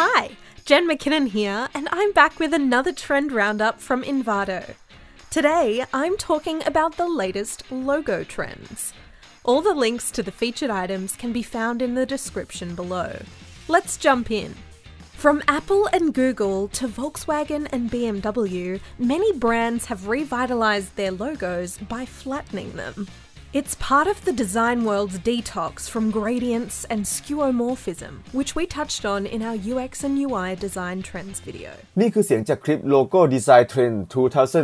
Hi, Jen McKinnon here, and I'm back with another trend roundup from Invado. Today, I'm talking about the latest logo trends. All the links to the featured items can be found in the description below. Let's jump in. From Apple and Google to Volkswagen and BMW, many brands have revitalized their logos by flattening them. It's part of the design world's detox from gradients and skeuomorphism, which we touched on in our UX and UI design trends video. นี่คือเสียงจากคลิป Logo Design Trend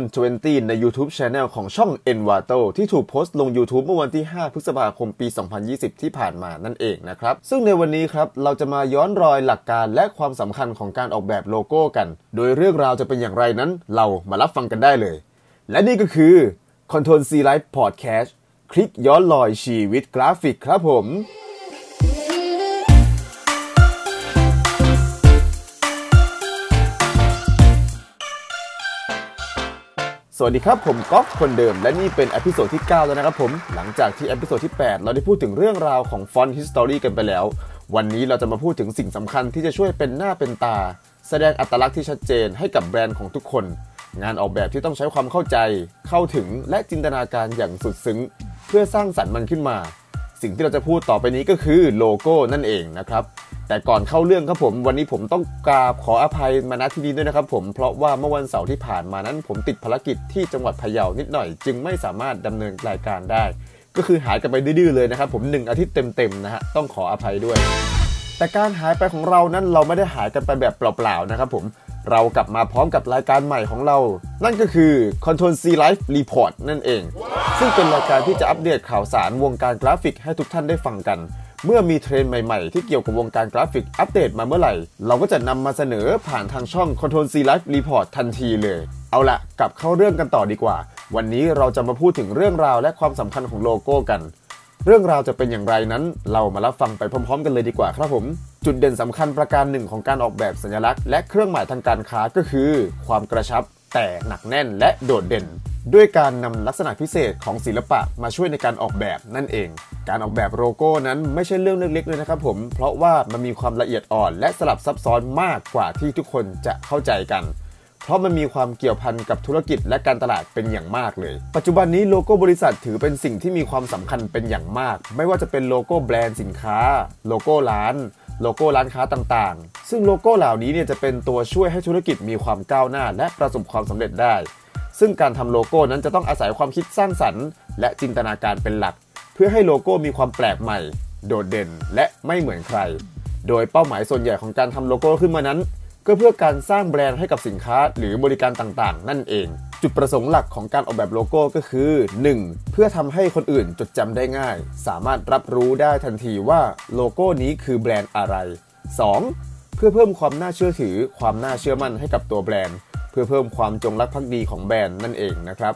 2020 ใน YouTube Channel ของช่อง Envato ที่ถูกโพสต์ลง YouTube เมื่อวันที่ 5 พฤษภาคม ปี 2020 ที่ผ่านมานั่นเองนะครับ ซึ่งในวันนี้ครับ เราจะมาย้อนรอยหลักการและความสำคัญของการออกแบบโลโก้กัน โดยเรื่องราวจะเป็นอย่างไรนั้น เรามารับฟังกันได้เลย และนี่ก็คือ Control C Live Podcast คลิกย้อนลอยชีวิตกราฟิกครับผมสวัสดีครับ ผมก๊อฟคนเดิม และนี่เป็น episode ที่ 9 แล้วนะครับผม หลังจากที่ episode ที่ 8 เราได้พูดถึงเรื่องราวของ font history กันไปแล้ว วันนี้เราจะมาพูดถึงสิ่งสำคัญที่จะช่วยเป็นหน้าเป็นตา แสดงอัตลักษณ์ที่ชัดเจนให้กับแบรนด์ของทุกคน งานออกแบบที่ต้องใช้ความเข้าใจ เข้าถึงและจินตนาการอย่างสุดซึ้ง เพื่อสร้างสรรค์มันขึ้นมา สิ่งที่เราจะพูดต่อไปนี้ก็คือโลโก้นั่นเองนะครับ แต่ก่อนเข้าเรื่องครับผม วันนี้ผมต้องกราบขออภัยมาณที่นี้ด้วยนะครับผมเพราะว่าเมื่อวันเสาร์ที่ผ่านมานั้น ผมติดภารกิจที่จังหวัดพะเยานิดหน่อย จึงไม่สามารถดำเนินรายการได้ ก็คือหายกันไปดื้อเลยนะครับผมหนึ่งอาทิตย์เต็มๆนะฮะต้องขออภัยด้วยแต่การหายไปของเรานั้นเราไม่ได้หายกันไปแบบเปล่าๆนะครับผม เรากลับมาพร้อมกับรายการใหม่ของเรา นั่นก็คือ Control C Life Report นั่นเอง ซึ่งเป็นรายการที่จะอัปเดตข่าวสารวงการกราฟิกให้ทุกท่านได้ฟังกัน เมื่อมีเทรนด์ใหม่ๆ ที่เกี่ยวกับวงการกราฟิกอัปเดตมาเมื่อไหร่ เราก็จะนำมาเสนอผ่านทางช่อง Control C Life Report ทันทีเลย เอาละกลับเข้าเรื่องกันต่อดีกว่า วันนี้เราจะมาพูดถึงเรื่องราวและความสำคัญของโลโก้กัน เรื่องราวจะเป็นอย่างไรนั้น เรามารับฟังไปพร้อม ๆ กันเลยดีกว่าครับผม จุดเด่นสำคัญประการหนึ่งของการออกแบบสัญลักษณ์และเครื่องหมายทางการค้าก็คือ ความกระชับ แต่หนักแน่นและโดดเด่น ด้วยการนำลักษณะพิเศษของศิลปะมาช่วยในการออกแบบนั่นเอง การออกแบบโลโก้นั้นไม่ใช่เรื่องเล็กๆเลยนะครับผม เพราะว่ามันมีความละเอียดอ่อน และสลับซับซ้อนมากกว่าที่ทุกคนจะเข้าใจกัน เพราะมันมีความเกี่ยวพันกับธุรกิจและการตลาดเป็นอย่างมากเลย ปัจจุบันนี้โลโก้บริษัทถือเป็นสิ่งที่มีความสำคัญเป็นอย่างมาก ไม่ว่าจะเป็นโลโก้แบรนด์สินค้า โลโก้ร้านโลโก้ร้านค้าต่างๆ ซึ่งโลโก้เหล่านี้เนี่ยจะเป็นตัวช่วยให้ธุรกิจมีความก้าวหน้าและประสบความสำเร็จได้ ซึ่งการทำโลโก้นั้นจะต้องอาศัยความคิดสร้างสรรค์ และจินตนาการเป็นหลัก เพื่อให้โลโก้มีความแปลกใหม่ โดดเด่นและไม่เหมือนใคร โดยเป้าหมายส่วนใหญ่ของการทำโลโก้ขึ้นมานั้น ก็เพื่อการสร้างแบรนด์ให้กับสินค้าหรือบริการต่างๆ นั่นเอง จุดประสงค์หลักของการออกแบบโลโก้ก็คือ 1. เพื่อทำให้คนอื่นจดจำได้ง่าย สามารถรับรู้ได้ทันทีว่าโลโก้นี้คือแบรนด์อะไร 2. เพื่อเพิ่มความน่าเชื่อถือ ความน่าเชื่อมั่นให้กับตัวแบรนด์ เพื่อเพิ่มความจงรักภักดีของแบรนด์นั่นเองนะครับ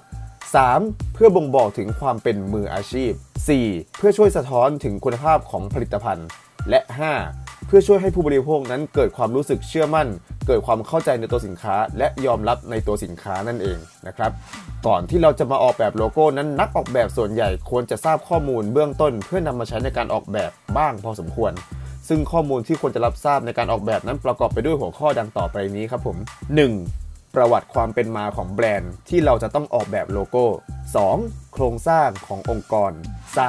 3. เพื่อบ่งบอกถึงความเป็นมืออาชีพ 4. เพื่อช่วยสะท้อนถึงคุณภาพของผลิตภัณฑ์ และ 5. เพื่อช่วยให้ผู้บริโภคนั้นเกิดความรู้สึกเชื่อมั่น เกิดความเข้าใจในตัวสินค้า และยอมรับในตัวสินค้านั่นเองนะครับก่อนที่เราจะมาออกแบบโลโก้นั้นนักออกแบบส่วนใหญ่ควรจะทราบข้อมูลเบื้องต้น เพื่อนำมาใช้ในการออกแบบบ้างพอสมควร ซึ่งข้อมูลที่ควรจะรับทราบในการออกแบบนั้นประกอบไปด้วยหัวข้อดังต่อไปนี้ครับผม 1. ประวัติความเป็นมาของแบรนด์ที่เราจะต้องออกแบบโลโก้ 2. โครงสร้างขององค์กร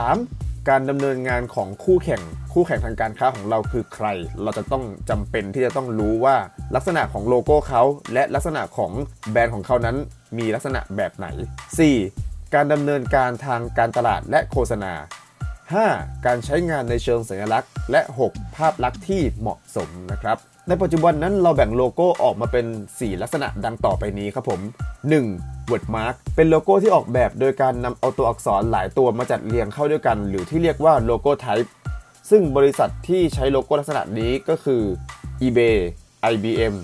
3. การดำเนินงานของคู่แข่ง คู่แข่งทางการค้าของเราคือใคร เราจะต้องจำเป็นที่จะต้องรู้ว่าลักษณะของโลโก้เขา และลักษณะของแบรนด์ของเขานั้นมีลักษณะแบบไหน 4. การดำเนินการทางการตลาดและโฆษณา 5. การใช้งานในเชิงสัญลักษณ์ และ 6. ภาพลักษณ์ที่เหมาะสมนะครับ ในปัจจุบันนั้นเราแบ่งโลโก้ออกมาเป็น 4 ลักษณะดังต่อไปนี้ครับผม 1. Wordmark เป็นโลโก้ที่ออกแบบโดยการนำเอาตัวอักษรหลายตัวมาจัดเรียงเข้าด้วยกัน หรือที่เรียกว่าโลโก้ Type ซึ่งบริษัทที่ใช้โลโก้ลักษณะนี้ก็คือ eBay IBM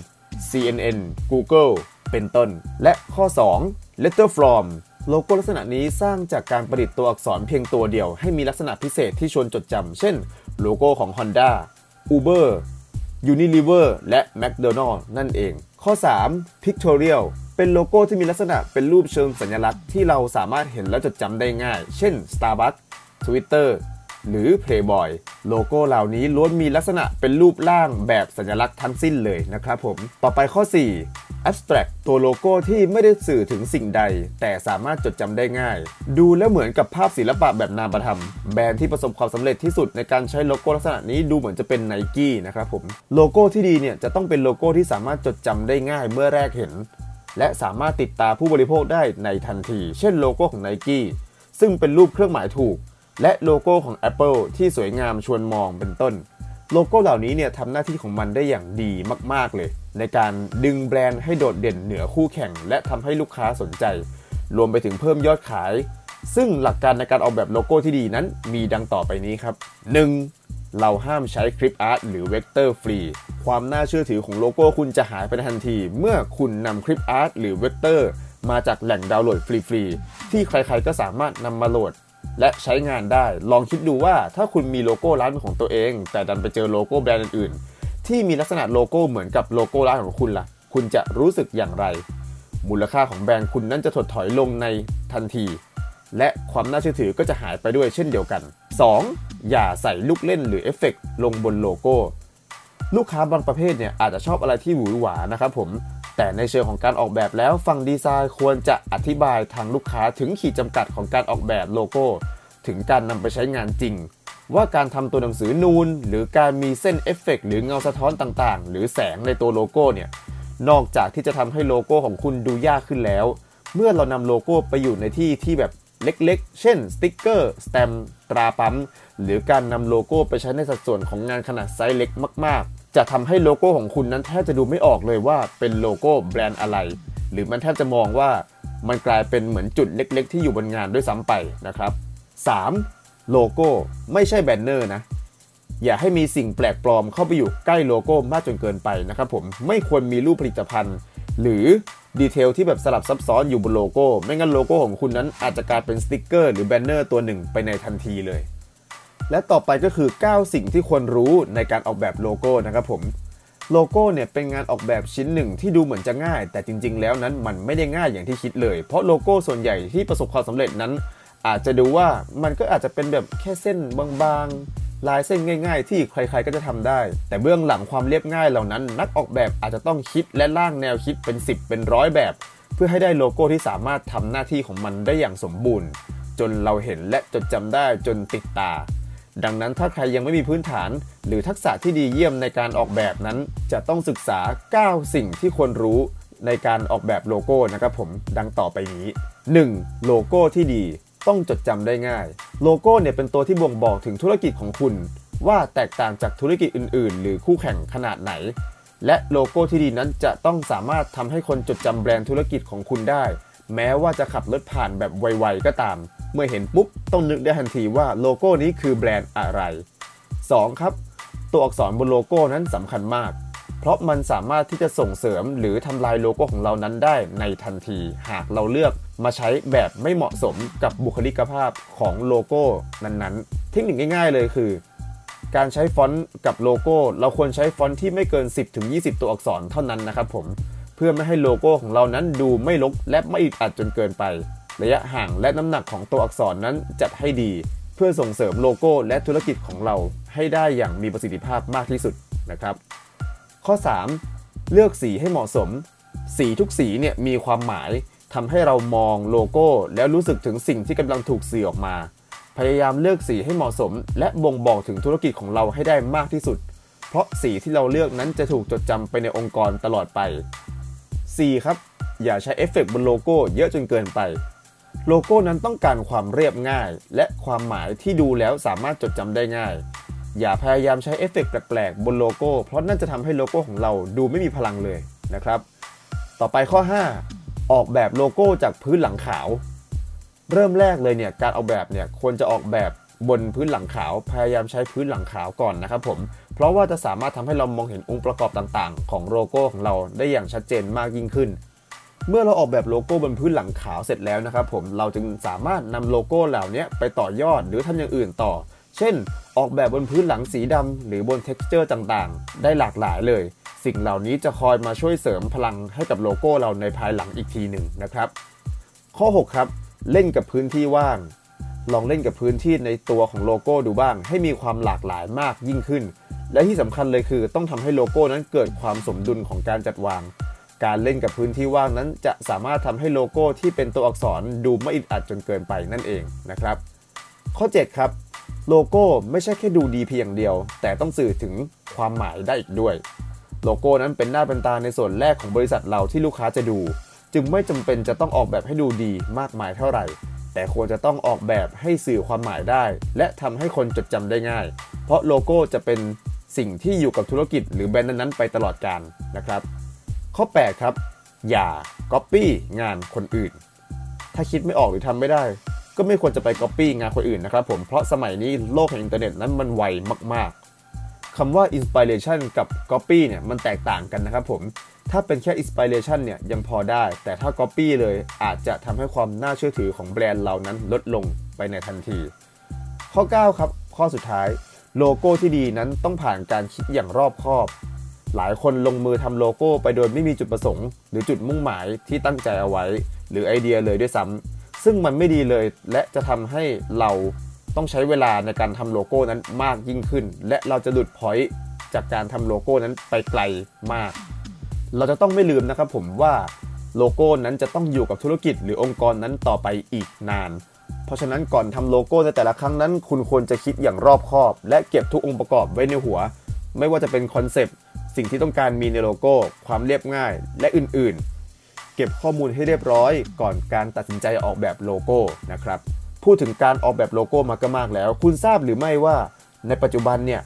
CNN Google เป็นต้น และข้อ 2 Letterform โลโก้ลักษณะนี้สร้างจากการประดิษฐ์ตัวอักษรเพียงตัวเดียวให้มีลักษณะพิเศษที่ชวนจดจำ เช่น โลโก้ของ Honda Uber Unilever และ McDonald นั่นเอง ข้อ 3 Pictorial เป็นโลโก้ที่มีลักษณะเป็นรูปเชิงสัญลักษณ์ที่เราสามารถเห็นและจดจำได้ง่าย เช่น Starbucks Twitter หรือ Playboy โลโก้เหล่านี้ล้วนมีลักษณะเป็นรูปร่างแบบสัญลักษณ์ทั้งสิ้นเลยนะครับผม ต่อไปข้อ 4 Abstract ตัวโลโก้ที่ไม่ได้สื่อถึงสิ่งใด แต่สามารถจดจำได้ง่าย ดูแล้วเหมือนกับภาพศิลปะแบบนามธรรม แบรนด์ที่ประสบความสำเร็จที่สุดในการใช้โลโก้ลักษณะนี้ดูเหมือนจะเป็นไนกี้นะครับผมโลโก้ที่ดีเนี่ยจะต้องเป็นโลโก้ที่สามารถจดจำได้ง่ายเมื่อแรกเห็น และสามารถติดตาผู้บริโภคได้ในทันที เช่นโลโก้ของไนกี้ซึ่งเป็นรูปเครื่องหมายถูก และโลโก้ของ Apple ที่สวยงามชวนมองเป็นต้น โลโก้เหล่านี้เนี่ยทำหน้าที่ของมันได้อย่างดีมาก ๆ เลย ในการดึงแบรนด์ให้โดดเด่นเหนือคู่แข่ง และทำให้ลูกค้าสนใจ รวมไปถึงเพิ่มยอดขาย ซึ่งหลักการในการออกแบบโลโก้ที่ดีนั้น มีดังต่อไปนี้ครับ 1. เราห้ามใช้ clip art หรือเวกเตอร์ฟรีความน่าเชื่อถือของโลโก้คุณจะหายไปทันที เมื่อคุณนำ clip art หรือเวกเตอร์มาจากแหล่งดาวน์โหลดฟรีๆที่ใครๆก็สามารถนำมาโหลด และใช้งานได้ ลองคิดดูว่าถ้าคุณมีโลโก้ร้านเป็นของตัวเอง แต่ดันไปเจอโลโก้แบรนด์อื่นๆ ที่มีลักษณะโลโก้เหมือนกับโลโก้ร้านของคุณล่ะ คุณจะรู้สึกอย่างไร มูลค่าของแบรนด์คุณนั้นจะถดถอยลงในทันที และความน่าเชื่อถือก็จะหายไปด้วยเช่นเดียวกัน 2. อย่าใส่ลูกเล่นหรือเอฟเฟกต์ลงบนโลโก้ ลูกค้าบางประเภทเนี่ยอาจจะชอบอะไรที่หวือหวานะครับผม แต่ในเชิงของการออกแบบแล้วฝั่งดีไซน์ควรจะอธิบายทางลูกค้าถึงขีดจำกัดของการออกแบบโลโก้ ถึงการนำไปใช้งานจริง ว่าการทำตัวหนังสือนูน หรือการมีเส้นเอฟเฟกต์หรือเงาสะท้อนต่างๆ หรือแสงในตัวโลโก้เนี่ยนอกจากที่จะทำให้โลโก้ของคุณดูยากขึ้นแล้ว เมื่อเรานำโลโก้ไปอยู่ในที่ที่แบบเล็กๆ เช่น สติกเกอร์ สแตมป์ตราปั๊ม หรือการนำโลโก้ไปใช้ในสัดส่วนของงานขนาดไซส์เล็กมากๆ จะทำให้โลโก้ของคุณนั้นแทบจะดูไม่ออกเลยว่าเป็นโลโก้แบรนด์อะไร หรือมันแทบจะมองว่ามันกลายเป็นเหมือนจุดเล็กๆ ที่อยู่บนงานด้วยซ้ำไปนะครับ 3. โลโก้ไม่ใช่แบนเนอร์นะ อย่าให้มีสิ่งแปลกปลอมเข้าไปอยู่ใกล้โลโก้มากจนเกินไปนะครับผมไม่ควรมีรูปผลิตภัณฑ์ หรือ detail ที่แบบสลับซับซ้อนอยู่บนโลโก้ ไม่งั้นโลโก้ของคุณนั้นอาจจะกลายเป็นสติกเกอร์หรือแบนเนอร์ตัวหนึ่งไปในทันทีเลย และต่อไปก็คือ 9 สิ่งที่ควรรู้ในการออกแบบโลโก้นะครับผมโลโก้เนี่ยเป็นงานออกแบบชิ้นหนึ่งที่ดูเหมือนจะง่าย แต่จริง ๆ แล้วนั้นมันไม่ได้ง่ายอย่างที่คิดเลย เพราะโลโก้ส่วนใหญ่ที่ประสบความสำเร็จนั้น อาจจะดูว่ามันก็อาจจะเป็นแบบแค่เส้นบางๆ ลายเส้นง่าย ๆ ที่ใครๆก็จะทำได้ แต่เบื้องหลังความเรียบง่ายเหล่านั้น นักออกแบบอาจจะต้องคิดและร่างแนวคิดเป็น 10 เป็นร้อยแบบ เพื่อให้ได้โลโก้ที่สามารถทำหน้าที่ของมันได้อย่างสมบูรณ์ จนเราเห็นและจดจำได้จนติดตา ดังนั้นถ้าใครยังไม่มีพื้นฐาน หรือทักษะที่ดีเยี่ยมในการออกแบบนั้น จะต้องศึกษา 9 สิ่งที่ควรรู้ในการออกแบบโลโก้นะครับผมดังต่อไปนี้ 1. โลโก้ที่ดีต้องจดจำได้ง่าย โลโก้เนี่ยเป็นตัวที่บ่งบอกถึงธุรกิจของคุณ ว่าแตกต่างจากธุรกิจอื่น ๆ หรือคู่แข่งขนาดไหน และโลโก้ที่ดีนั้นจะต้องสามารถทำให้คนจดจำแบรนด์ธุรกิจของคุณได้ แม้ว่าจะขับรถผ่านแบบไวๆก็ตาม เมื่อเห็นปุ๊บต้องนึกได้ทันทีว่าโลโก้นี้คือแบรนด์อะไร 2. ครับ ตัวอักษรบนโลโก้นั้นสำคัญมาก เพราะมันสามารถที่จะส่งเสริมหรือทำลายโลโก้ของเรานั้นได้ในทันที หากเราเลือกมาใช้แบบไม่เหมาะสมกับบุคลิกภาพของโลโก้นั้นๆ เทคนิคง่ายๆเลยคือ การใช้ฟอนต์กับโลโก้ เราควรใช้ฟอนต์ที่ไม่เกิน 10-20 ตัวอักษรเท่านั้นนะครับผมเพื่อไม่ให้โลโก้ของเรานั้นดูไม่รกและไม่อึดอัดจนเกินไป ระยะห่างและน้ำหนักของตัวอักษรนั้นจัดให้ดี เพื่อส่งเสริมโลโก้และธุรกิจของเราให้ได้อย่างมีประสิทธิภาพมากที่สุดนะครับ ข้อ 3. เลือกสีให้เหมาะสม สีทุกสีเนี่ยมีความหมายทำให้เรามองโลโก้ แล้วรู้สึกถึงสิ่งที่กำลังถูกสื่อออกมา พยายามเลือกสีให้เหมาะสม และบ่งบอกถึงธุรกิจของเราให้ได้มากที่สุด เพราะสีที่เราเลือกนั้นจะถูกจดจำไปในองค์กรตลอดไป 4. ครับอย่าใช้เอฟเฟกต์บนโลโก้เยอะจนเกินไป โลโก้นั้นต้องการความเรียบง่าย และความหมายที่ดูแล้วสามารถจดจำได้ง่าย อย่าพยายามใช้เอฟเฟกต์แปลกๆ บนโลโก้ เพราะนั่นจะทำให้โลโก้ของเราดูไม่มีพลังเลยนะครับ ต่อไปข้อ 5 ออกแบบโลโก้จากพื้นหลังขาว เริ่มแรกเลยเนี่ยการออกแบบเนี่ยควรจะออกแบบบนพื้นหลังขาว พยายามใช้พื้นหลังขาวก่อนนะครับผม เพราะว่าจะสามารถทำให้เรามองเห็นองค์ประกอบต่างๆ ของโลโก้ของเราได้อย่างชัดเจนมากยิ่งขึ้น เมื่อเราออกแบบโลโก้บนพื้นหลังขาวเสร็จแล้วนะครับผมเราจึงสามารถนำโลโก้เหล่านี้ไปต่อยอดหรือทำอย่างอื่นต่อ เช่น ออกแบบบนพื้นหลังสีดำหรือบน texture ต่างๆ ได้หลากหลายเลย สิ่งเหล่านี้จะคอยมาช่วยเสริมพลังให้กับโลโก้เราในภายหลังอีกทีหนึ่งนะครับ ข้อ 6 ครับ เล่นกับพื้นที่ว่าง ลองเล่นกับพื้นที่ในตัวของโลโก้ดูบ้าง ให้มีความหลากหลายมากยิ่งขึ้น และที่สำคัญเลยคือ ต้องทำให้โลโก้นั้นเกิดความสมดุลของการจัดวาง การเล่นกับพื้นที่ว่างนั้นจะสามารถทำให้โลโก้ที่เป็นตัวอักษรดูไม่อิดอัดจนเกินไปนั่นเองนะครับ ข้อ 7 ครับ โลโก้ไม่ใช่แค่ดูดีเพียงเดียว แต่ต้องสื่อถึงความหมายได้อีกด้วย โลโก้นั้นเป็นหน้าเป็นตาในส่วนแรกของบริษัทเราที่ลูกค้าจะดู จึงไม่จำเป็นจะต้องออกแบบให้ดูดีมากมายเท่าไหร่ แต่ควรจะต้องออกแบบให้สื่อความหมายได้ และทำให้คนจดจำได้ง่าย เพราะโลโก้จะเป็นสิ่งที่อยู่กับธุรกิจหรือแบรนด์นั้นๆไปตลอดกาลนะครับ ข้อ 8 ครับ อย่า Copy งานคนอื่น ถ้าคิดไม่ออกหรือทำไม่ได้ ก็ไม่ควรจะไป Copy งานคนอื่นนะครับผมเพราะสมัยนี้โลกแห่งอินเทอร์เน็ตนั้นมันไวมากๆคำว่า Inspiration กับ Copy เนี่ยมันแตกต่างกันนะครับผมถ้าเป็นแค่ Inspiration เนี่ยยังพอได้ แต่ถ้า Copy เลยอาจจะทำให้ความน่าเชื่อถือของแบรนด์เรานั้นลดลงไปในทันที ข้อ 9 ครับ ข้อสุดท้าย โลโก้ที่ดีนั้นต้องผ่านการคิดอย่างรอบคอบ หลายคนลงมือทำโลโก้ไปโดยไม่มีจุดประสงค์ หรือจุดมุ่งหมายที่ตั้งใจเอาไว้ หรือไอเดียเลยด้วยซ้ำซึ่งมันไม่ดีเลยและจะทำให้เราต้องใช้เวลาในการทำโลโก้นั้นมากยิ่งขึ้น และเราจะหลุด point จากการทำโลโก้นั้นไปไกลมาก เราจะต้องไม่ลืมนะครับผมว่าโลโก้นั้นจะต้องอยู่กับธุรกิจหรือองค์กรนั้นต่อไปอีกนาน เพราะฉะนั้นก่อนทำโลโก้ในแต่ละครั้งนั้น คุณควรจะคิดอย่างรอบคอบ และเก็บทุกองค์ประกอบไว้ในหัว ไม่ว่าจะเป็นคอนเซปต์ สิ่งที่ต้องการมีในโลโก้ ความเรียบง่าย และอื่นๆ เก็บข้อมูลให้เรียบร้อย ก่อนการตัดสินใจออกแบบโลโก้นะครับ พูดถึงการออกแบบโลโก้มาก็มากแล้ว คุณทราบหรือไม่ว่าในปัจจุบันเนี่ย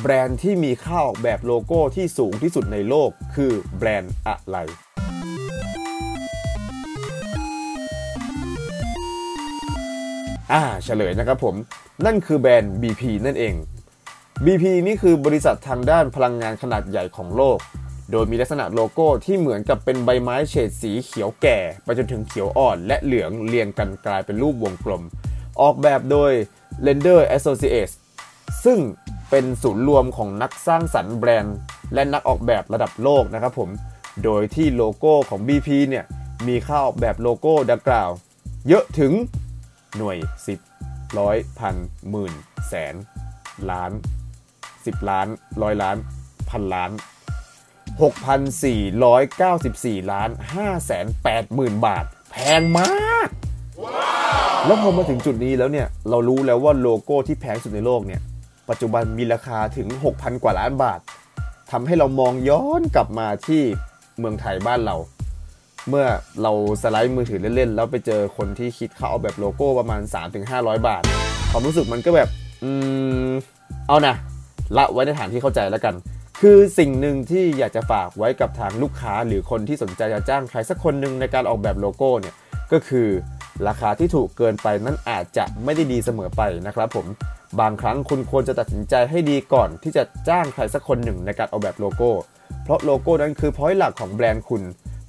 แบรนด์ที่มีค่าออกแบบโลโก้ที่สูงที่สุดในโลก คือแบรนด์อะไร อ่าเฉลยนะครับผม นั่นคือแบรนด์ BP นั่นเอง BP นี่คือบริษัททางด้านพลังงานขนาดใหญ่ของโลก โดยมีลักษณะโลโก้ที่เหมือนกับเป็นใบไม้เฉดสีเขียวแก่ ไปจนถึงเขียวอ่อนและเหลืองเรียงกันกลายเป็นรูปวงกลม ออกแบบโดย Lender Associates ซึ่งเป็นศูนย์รวมของนักสร้างสรรค์แบรนด์ และนักออกแบบระดับโลกนะครับผม โดยที่โลโก้ของ BP เนี่ยมีค่าออกแบบโลโก้ดังกล่าว เยอะถึงหน่วย 10 ร้อยพันหมื่นแสนล้าน 10 ล้านร้อยล้านพันล้าน 6,494 ล้าน5แสน8หมื่นบาท แพงมาก แล้วพอมาถึงจุดนี้แล้วเนี่ย เรารู้แล้วว่าโลโก้ที่แพงสุดในโลกเนี่ย ปัจจุบันมีราคาถึง 6,000 กว่าล้านบาททำให้เรามองย้อนกลับมาที่เมืองไทยบ้านเรา เมื่อเราสไลด์มือถือเล่นๆ แล้วไปเจอคนที่คิดค่าออกแบบโลโก้ประมาณ 3-500 บาท ความรู้สึกมันก็แบบ อืม เอานะ ละไว้ในฐานที่เข้าใจแล้วกัน คือสิ่งหนึ่งที่อยากจะฝากไว้กับทางลูกค้า หรือคนที่สนใจจะจ้างใครสักคนหนึ่งในการออกแบบโลโก้เนี่ยก็คือราคาที่ถูกเกินไปนั้นอาจจะไม่ได้ดีเสมอไปนะครับผมบางครั้งคุณควรจะตัดสินใจให้ดีก่อนที่จะจ้างใครสักคนหนึ่งในการออกแบบโลโก้ เพราะโลโก้นั้นคือ point หลักของแบรนด์คุณ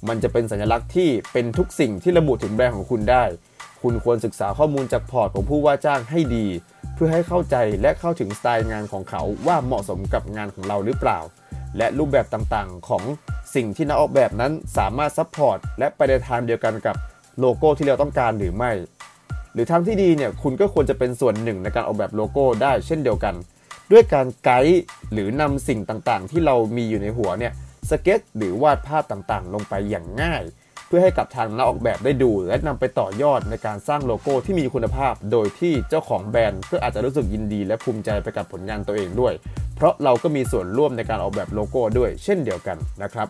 มันจะเป็นสัญลักษณ์ที่เป็นทุกสิ่งที่ระบุถึงแบรนด์ของคุณได้ คุณควรศึกษาข้อมูลจาก port ของผู้ว่าจ้างให้ดี เพื่อให้เข้าใจและเข้าถึงสไตล์งานของเขาว่าเหมาะสมกับงานของเราหรือเปล่า และรูปแบบต่างๆ ของสิ่งที่นักออกแบบนั้นสามารถ support และไปในทางเดียวกันกับโลโก้ที่เราต้องการหรือไม่ หรือทางที่ดีเนี่ยคุณก็ควรจะเป็นส่วนหนึ่งในการออกแบบโลโก้ได้เช่นเดียวกัน ด้วยการไกด์หรือนำสิ่งต่างๆ ที่เรามีอยู่ในหัวเนี่ยสเก็ตหรือวาดภาพต่างๆ ลงไปอย่างง่าย เพื่อให้กับทางนักออกแบบได้ดู และนำไปต่อยอดในการสร้างโลโก้ที่มีคุณภาพ โดยที่เจ้าของแบรนด์ก็อาจจะรู้สึกยินดีและภูมิใจไปกับผลงานตัวเองด้วย เพราะเราก็มีส่วนร่วมในการออกแบบโลโก้ด้วย เช่นเดียวกันนะครับ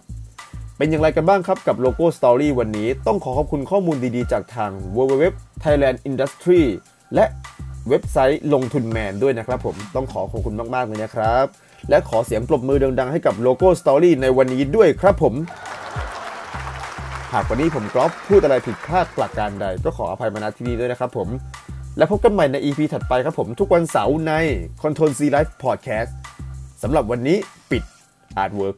เป็นอย่างไรกันบ้างครับกับโลโก้ Story วันนี้ต้องขอขอบคุณข้อมูลดีๆ จากทาง www Thailand Industry และเว็บไซต์ลงทุนแมนด้วยนะครับผมต้องขอขอบคุณมากๆเลยนะครับ และขอเสียงปรบมือดังๆ ให้กับโลโก้ Story ในวันนี้ด้วยครับผม หากวันนี้ผมกรอฟพูดอะไรผิดพลาดประการใด ก็ขออภัยมาณที่นี้ด้วยนะครับผม และพบกันใหม่ใน EP ถัดไปครับผมทุกวันเสาร์ใน Control C Life Podcast สำหรับวันนี้ปิด Artwork